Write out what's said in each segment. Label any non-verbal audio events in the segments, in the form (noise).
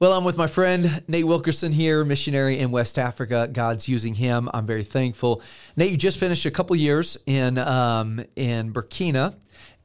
Well, I'm with my friend Nate Wilkerson here, missionary in West Africa. God's using him. I'm very thankful. Nate, you just finished a couple years in um, in Burkina,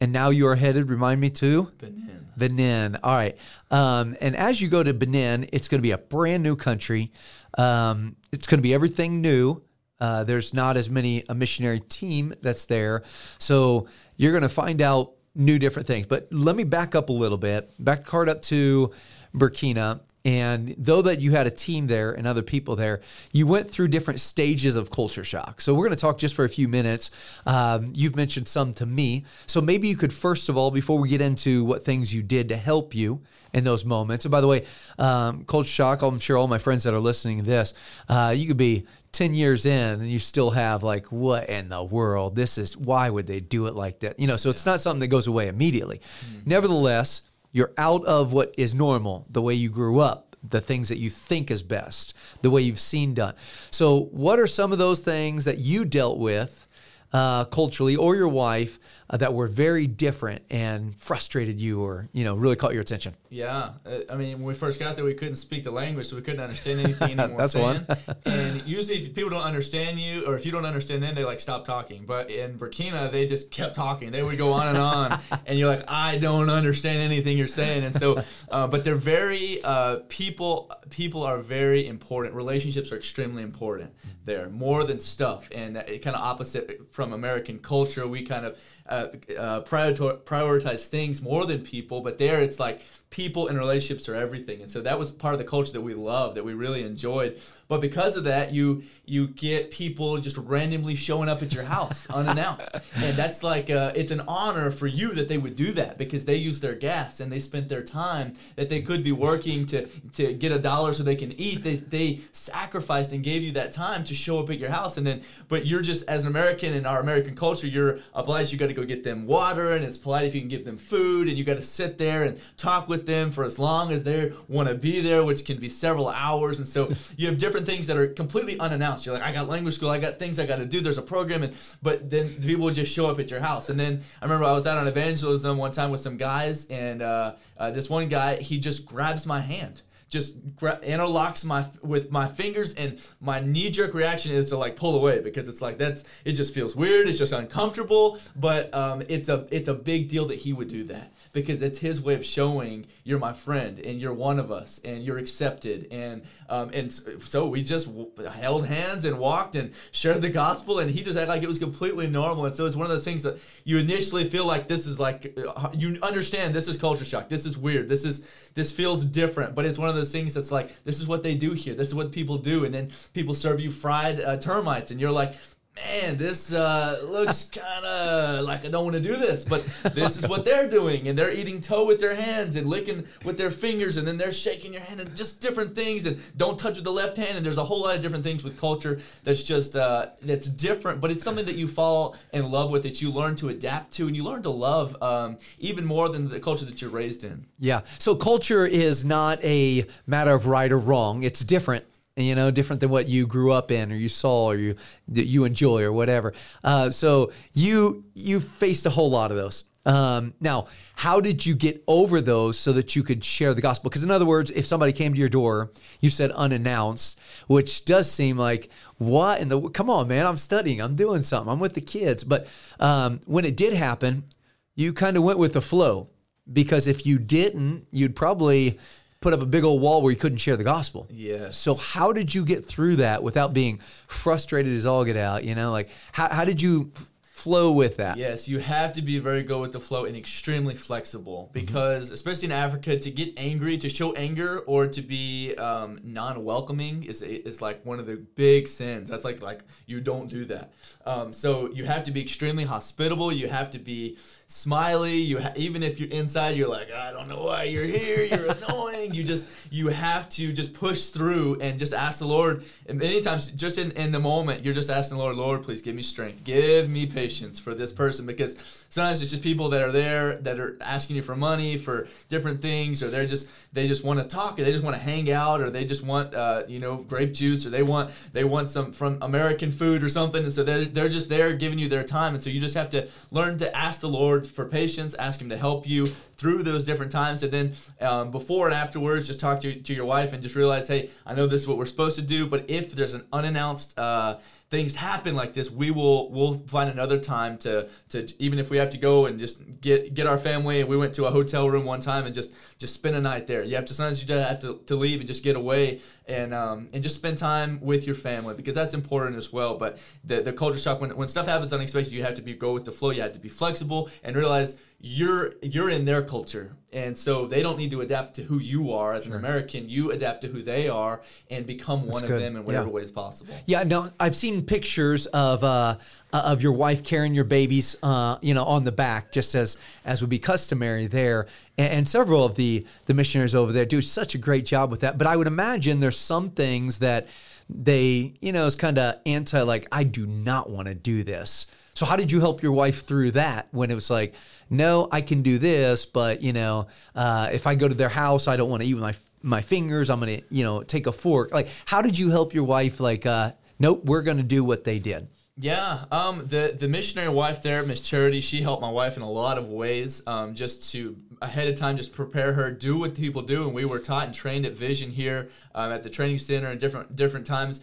and now you are headed. Remind me to Benin. Benin. All right. Um, and as you go to Benin, it's going to be a brand new country. Um, it's going to be everything new. Uh, there's not as many a missionary team that's there, so you're going to find out new different things. But let me back up a little bit. Back the card up to Burkina. And though that you had a team there and other people there, you went through different stages of culture shock. So we're going to talk just for a few minutes. Um, you've mentioned some to me. So maybe you could first of all, before we get into what things you did to help you in those moments. And by the way, um, culture shock. I'm sure all my friends that are listening to this, uh, you could be 10 years in and you still have like what in the world this is why would they do it like that you know so it's not something that goes away immediately mm-hmm. nevertheless you're out of what is normal, the way you grew up, the things that you think is best, the way you've seen done. So, what are some of those things that you dealt with uh, culturally or your wife uh, that were very different and frustrated you or you know really caught your attention? Yeah. Uh, i mean when we first got there we couldn't speak the language so we couldn't understand anything (laughs) anyone That's saying one. and usually if people don't understand you or if you don't understand them they like stop talking. But in burkina they just kept talking. They would go on and on. (laughs) And you're like i don't understand anything you're saying. And so uh, but they're very uh, people people are very important. Relationships are extremely important there more than stuff. And it kind of opposite from american culture we kind of uh, uh, prioritize things more than people, but there it's like people and relationships are everything. And so that was part of the culture that we loved, that we really enjoyed. But because of that, you you get people just randomly showing up at your house (laughs) unannounced, and that's like uh, it's an honor for you that they would do that because they use their gas and they spent their time that they could be working to to get a dollar so they can eat. They they sacrificed and gave you that time to show up at your house, and then but you're just as an American in our American culture, you're obliged. You got to go get them water, and it's polite if you can give them food, and you got to sit there and talk with them for as long as they want to be there, which can be several hours, and so (laughs) you have different things that are completely unannounced. You're like, I got language school, I got things I got to do. There's a program, and but then people just show up at your house. And then I remember I was out on evangelism one time with some guys, and uh, uh, this one guy he just grabs my hand just gra- interlocks my with my fingers and my knee jerk reaction is to like pull away because it's like that's it just feels weird it's just uncomfortable but um, it's a it's a big deal that he would do that because it's his way of showing you're my friend and you're one of us and you're accepted. And um, and so we just held hands and walked and shared the gospel and he just acted like it was completely normal. And so it's one of those things that you initially feel like this is like uh, you understand this is culture shock this is weird this is this feels different. But it's one of those things that's like this is what they do here this is what people do. And then people serve you fried uh, termites and you're like man, this uh, looks (laughs) kind of like I don't want to do this, but this is what they're doing, and they're eating tô with their hands and licking with their fingers, and then they're shaking your hand and just different things, and don't touch with the left hand, and there's a whole lot of different things with culture that's just uh, that's different, but it's something that you fall in love with, that you learn to adapt to, and you learn to love um, even more than the culture that you're raised in. Yeah. So culture is not a matter of right or wrong; it's different you know, different than what you grew up in or you saw or you that you enjoy or whatever. Uh, so you you faced a whole lot of those. Um, now, how did you get over those so that you could share the gospel? Because in other words, if somebody came to your door, you said unannounced, which does seem like what in the come on, man, I'm studying, I'm doing something, I'm with the kids. But um, when it did happen, you kind of went with the flow because if you didn't, you'd probably put up a big old wall where you couldn't share the gospel. Yes. So how did you get through that without being frustrated as all get out? You know, like how, how did you flow with that? Yes, you have to be very good with the flow and extremely flexible mm-hmm. because, mm-hmm. especially in Africa, to get angry, to show anger, or to be um, non-welcoming is is like one of the big sins. That's like like you don't do that. Um, so you have to be extremely hospitable. You have to be smiley. You ha- even if you're inside, you're like, I don't know why you're here. You're (laughs) annoying. You just you have to just push through and just ask the Lord. And many times, just in, in the moment, you're just asking the Lord, Lord, please give me strength, give me patience for this person because sometimes it's just people that are there that are asking you for money for different things, or they're just they just want to talk, or they just want to hang out, or they just want uh, you know grape juice, or they want they want some from American food or something, and so they're they're just there giving you their time, and so you just have to learn to ask the Lord For patience, ask Him to help you through those different times, and then um, before and afterwards, just talk to, to your wife and just realize, hey, I know this is what we're supposed to do, but if there's an unannounced uh, things happen like this, we will we'll find another time to to even if we have to go and just get get our family. And we went to a hotel room one time and just just spend a night there. You have to sometimes you just have to, to leave and just get away and um, and just spend time with your family because that's important as well. But the the culture shock when when stuff happens unexpected, you have to be go with the flow. You have to be flexible and realize you're you're in their culture and so they don't need to adapt to who you are as sure. an american you adapt to who they are and become That's one good. of them in whatever yeah. way is possible yeah no i've seen pictures of uh, uh of your wife carrying your babies uh, you know on the back just as as would be customary there and, and several of the the missionaries over there do such a great job with that but i would imagine there's some things that they you know is kind of anti like i do not want to do this so how did you help your wife through that when it was like, no, I can do this, but you know, uh, if I go to their house, I don't want to eat with my my fingers. I'm gonna, you know, take a fork. Like, how did you help your wife? Like, uh, nope, we're gonna do what they did. Yeah, um, the the missionary wife there, Miss Charity, she helped my wife in a lot of ways. Um, just to ahead of time, just prepare her, do what people do, and we were taught and trained at Vision here um, at the training center and different different times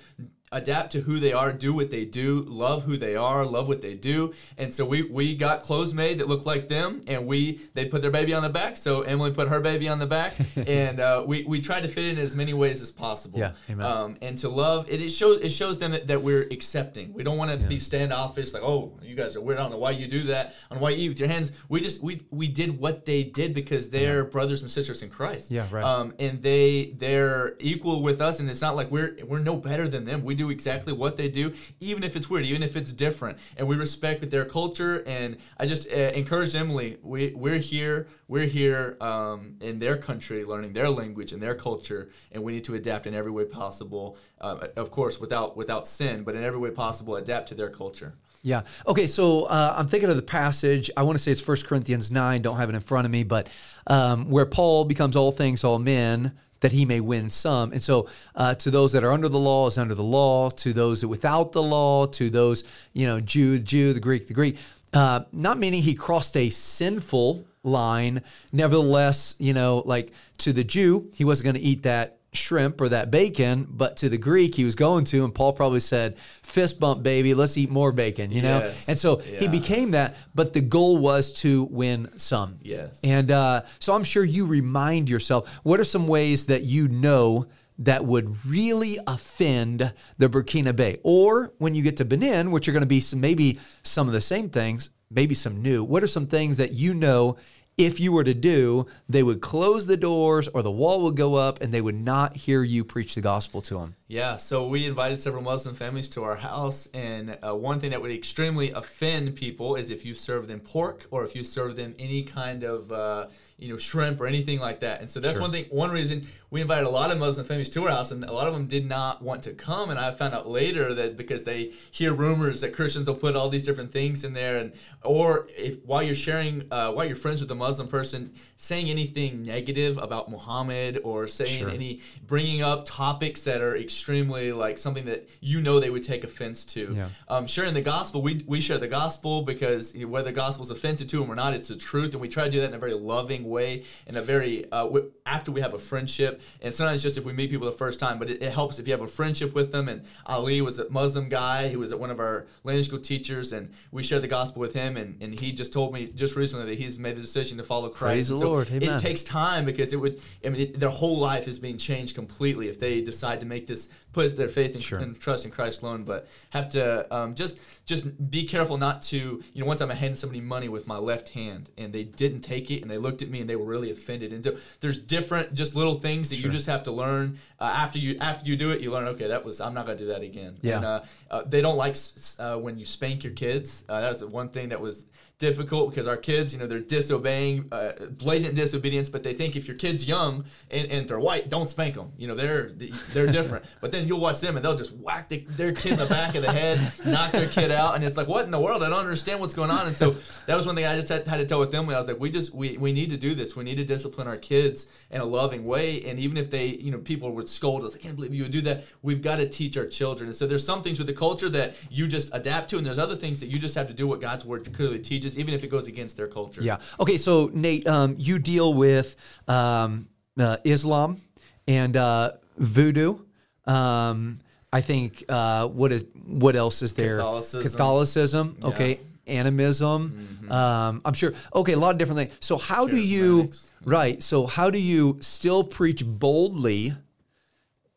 adapt to who they are, do what they do, love who they are, love what they do. And so we we got clothes made that looked like them, and we they put their baby on the back. So Emily put her baby on the back, (laughs) and uh, we we tried to fit in as many ways as possible. Yeah, amen. Um, and to love it, it shows it shows them that, that we're accepting. We don't want to yeah. be standoffish, like oh you guys are weird. I don't know why you do that. I don't know why you eat with your hands. We just we we did what they did because they're yeah. brothers and sisters in Christ. Yeah, right. Um, and they they're equal with us, and it's not like we're we're no better than them. We do exactly what they do, even if it's weird, even if it's different, and we respect their culture. And I just uh, encourage Emily. We we're here. We're here um, in their country, learning their language and their culture, and we need to adapt in every way possible. Uh, of course, without without sin, but in every way possible, adapt to their culture. Yeah. Okay. So uh, I'm thinking of the passage. I want to say it's 1 Corinthians 9. Don't have it in front of me, but um, where Paul becomes all things, all men that he may win some. And so, uh, to those that are under the law is under the law. To those that without the law, to those you know, Jew, Jew, the Greek, the Greek. Uh, not meaning he crossed a sinful line. Nevertheless, you know, like to the Jew, he wasn't going to eat that shrimp or that bacon, but to the Greek he was going to, and Paul probably said, "Fist bump, baby, let's eat more bacon," you know. Yes. And so yeah. he became that, but the goal was to win some. Yes. And uh, so I'm sure you remind yourself, what are some ways that you know? That would really offend the Burkinabé, or when you get to Benin, which are going to be some, maybe some of the same things, maybe some new. What are some things that you know if you were to do, they would close the doors or the wall would go up and they would not hear you preach the gospel to them. Yeah, so we invited several Muslim families to our house, and uh, one thing that would extremely offend people is if you serve them pork or if you serve them any kind of uh, you know shrimp or anything like that. And so that's sure. one thing. One reason we invited a lot of Muslim families to our house, and a lot of them did not want to come. And I found out later that because they hear rumors that Christians will put all these different things in there, and or if while you're sharing, uh, while you're friends with a Muslim person, saying anything negative about Muhammad or saying sure. any bringing up topics that are extremely like something that you know they would take offense to. Yeah. Um, sharing the gospel, we, we share the gospel because you know, whether the gospel is offensive to them or not, it's the truth, and we try to do that in a very loving way, in a very uh, w- after we have a friendship, and sometimes just if we meet people the first time, but it, it, helps if you have a friendship with them. And Ali was a Muslim guy, he was one of our language school teachers, and we shared the gospel with him, and, and he just told me just recently that he's made the decision to follow Christ. Praise the Lord. Amen. It takes time because it would. I mean, it, their whole life is being changed completely if they decide to make this put their faith and, sure. and trust in Christ alone. But have to um, just just be careful not to. You know, one time I handed somebody money with my left hand and they didn't take it and they looked at me and they were really offended. And so there's different just little things that sure. you just have to learn uh, after you after you do it. You learn okay, that was I'm not gonna do that again. Yeah. And, uh, uh, they don't like uh, when you spank your kids. Uh, that was the one thing that was difficult because our kids, you know, they're disobeying, uh, blatant disobedience, but they think if your kid's young and, and they're white, don't spank them. You know, they're they're different. (laughs) but then you'll watch them and they'll just whack the, their kid in the back of the head, knock their kid out, and it's like, what in the world? I don't understand what's going on. And so that was one thing I just had, had to tell with them when I was like, we just we, we need to do this. We need to discipline our kids in a loving way. And even if they, you know, people would scold us, I can't believe you would do that. We've got to teach our children. And so there's some things with the culture that you just adapt to, and there's other things that you just have to do what God's word clearly teaches, even if it goes against their culture. Yeah. Okay. So Nate, um, you deal with um, uh, Islam and uh, voodoo. Um, I think uh, what is what else is there? Catholicism. Catholicism. Okay. Animism. Um, I'm sure. Okay, a lot of different things. So how do you? Right. So how do you still preach boldly?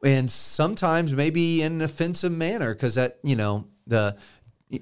and sometimes maybe in an offensive manner because that you know the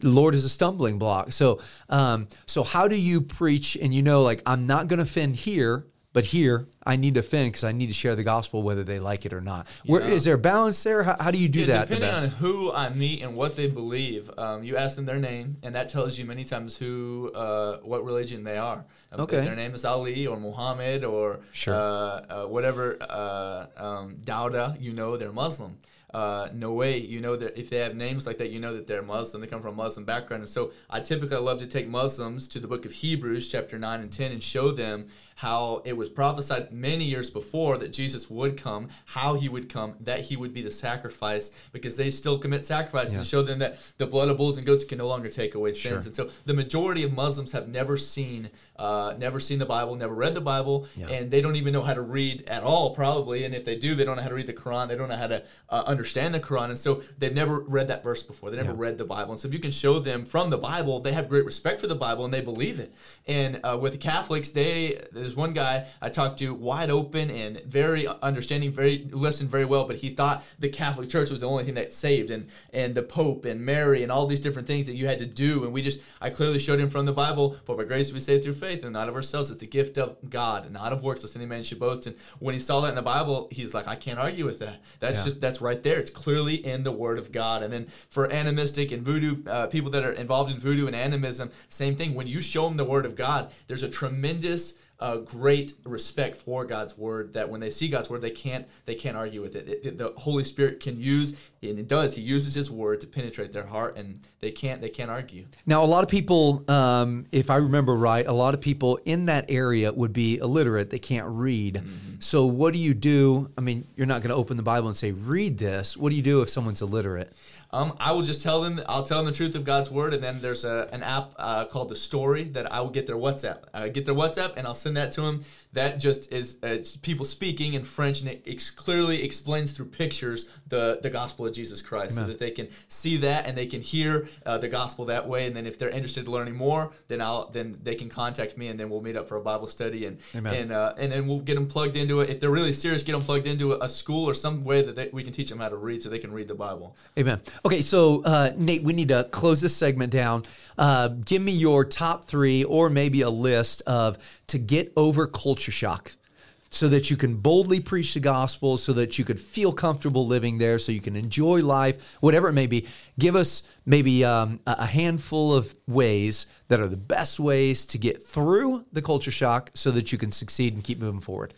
lord is a stumbling block so um so how do you preach and you know like i'm not going to offend here but here i need to offend because i need to share the gospel whether they like it or not where Yeah. is there a balance there how, how do you do Yeah, that the depending on who I meet and what they believe, um, you ask them their name, and that tells you many times who, uh, what religion they are. Okay. If their name is Ali or Muhammad or Sure. uh, uh, whatever uh, um, Dauda, you know they're Muslim. Uh, no way, you know that if they have names like that, you know that they're Muslim. They come from a Muslim background, and so I typically love to take Muslims to the book of Hebrews, chapter nine and ten, and show them how it was prophesied many years before that Jesus would come, how he would come, that he would be the sacrifice, because they still commit sacrifices and show them that the blood of bulls and goats can no longer take away sins. Sure. And so the majority of Muslims have never seen, uh, never seen the Bible, never read the Bible, Yeah. and they don't even know how to read at all, probably. And if they do, they don't know how to read the Quran. They don't know how to uh, understand the Quran, and so they've never read that verse before. They never Yeah. read the Bible, and so if you can show them from the Bible, they have great respect for the Bible and they believe it. And uh, with the Catholics, they there's one guy I talked to, wide open and very understanding, very listened very well, but he thought the Catholic Church was the only thing that saved, and and the Pope and Mary and all these different things that you had to do. And we just I clearly showed him from the Bible, for by grace we saved through faith, and not of ourselves. It's the gift of God, and not of works, lest any man should boast. And when he saw that in the Bible, he's like, I can't argue with that. That's Yeah. just that's right there. It's clearly in the Word of God. And then for animistic and voodoo uh, people that are involved in voodoo and animism, same thing. When you show them the Word of God, there's a tremendous uh, great respect for God's word that when they see God's word they can't they can't argue with it. It- it- the Holy Spirit can use and it does he uses his word to penetrate their heart and they can't they can't argue. Now, a lot of people, um, if I remember right, a lot of people in that area would be illiterate. They can't read. Mm-hmm. So, what do you do? I mean, you're not going to open the Bible and say, read this. What do you do if someone's illiterate? Um, I will just tell them. I'll tell them the truth of God's word, and then there's a, an app uh, called the Story that I will get their WhatsApp. I get their WhatsApp, and I'll send that to them. That just is uh, people speaking in French, and it ex- clearly explains through pictures the the gospel of Jesus Christ, so that they can see that and they can hear uh, the gospel that way. And then if they're interested in learning more, then I'll then they can contact me, and then we'll meet up for a Bible study, and Amen. and uh, and then we'll get them plugged into it. If they're really serious, get them plugged into a, a school or some way that they, we can teach them how to read, so they can read the Bible. Amen. Okay, so uh, Nate, we need to close this segment down. Uh, give me your top three, or maybe a list of to get over culture shock, so that you can boldly preach the gospel, so that you could feel comfortable living there, so you can enjoy life, whatever it may be. Give us maybe um, a handful of ways that are the best ways to get through the culture shock, so that you can succeed and keep moving forward.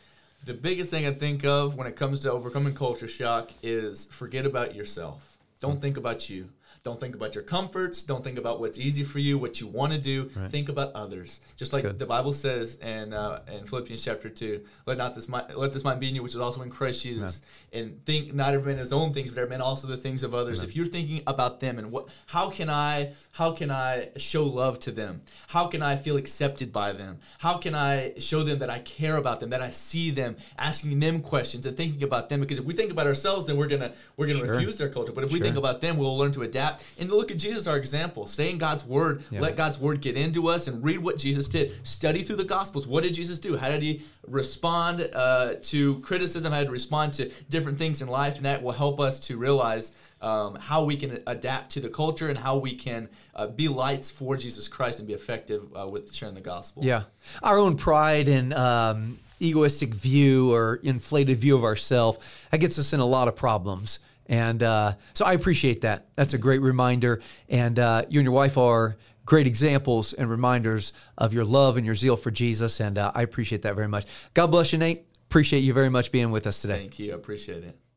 The biggest thing I think of when it comes to overcoming culture shock is forget about yourself. Don't think about you. Don't think about your comforts. Don't think about what's easy for you, what you want to do. Think about others. Just like good. the Bible says in uh, in Philippians chapter two, let not this mind, let this mind be in you, which is also in Christ Jesus. And think not every man his own things, but every man also the things of others. If you're thinking about them and what, how can I, how can I show love to them? How can I feel accepted by them? How can I show them that I care about them, that I see them, asking them questions and thinking about them? Because if we think about ourselves, then we're gonna we're gonna Sure. refuse their culture. But if we think about them, we'll learn to adapt and look at Jesus, our example. Stay in God's word. Yeah. Let God's word get into us and read what Jesus did. Study through the Gospels. What did Jesus do? How did he respond uh, to criticism? How did he respond to different things in life? And that will help us to realize um, how we can adapt to the culture and how we can uh, be lights for Jesus Christ and be effective uh, with sharing the gospel. Yeah. Our own pride and um, egoistic view or inflated view of ourselves, that gets us in a lot of problems. And uh, so I appreciate that. That's a great reminder. And uh, you and your wife are great examples and reminders of your love and your zeal for Jesus. And uh, I appreciate that very much. God bless you, Nate. Appreciate you very much being with us today. Thank you. I appreciate it.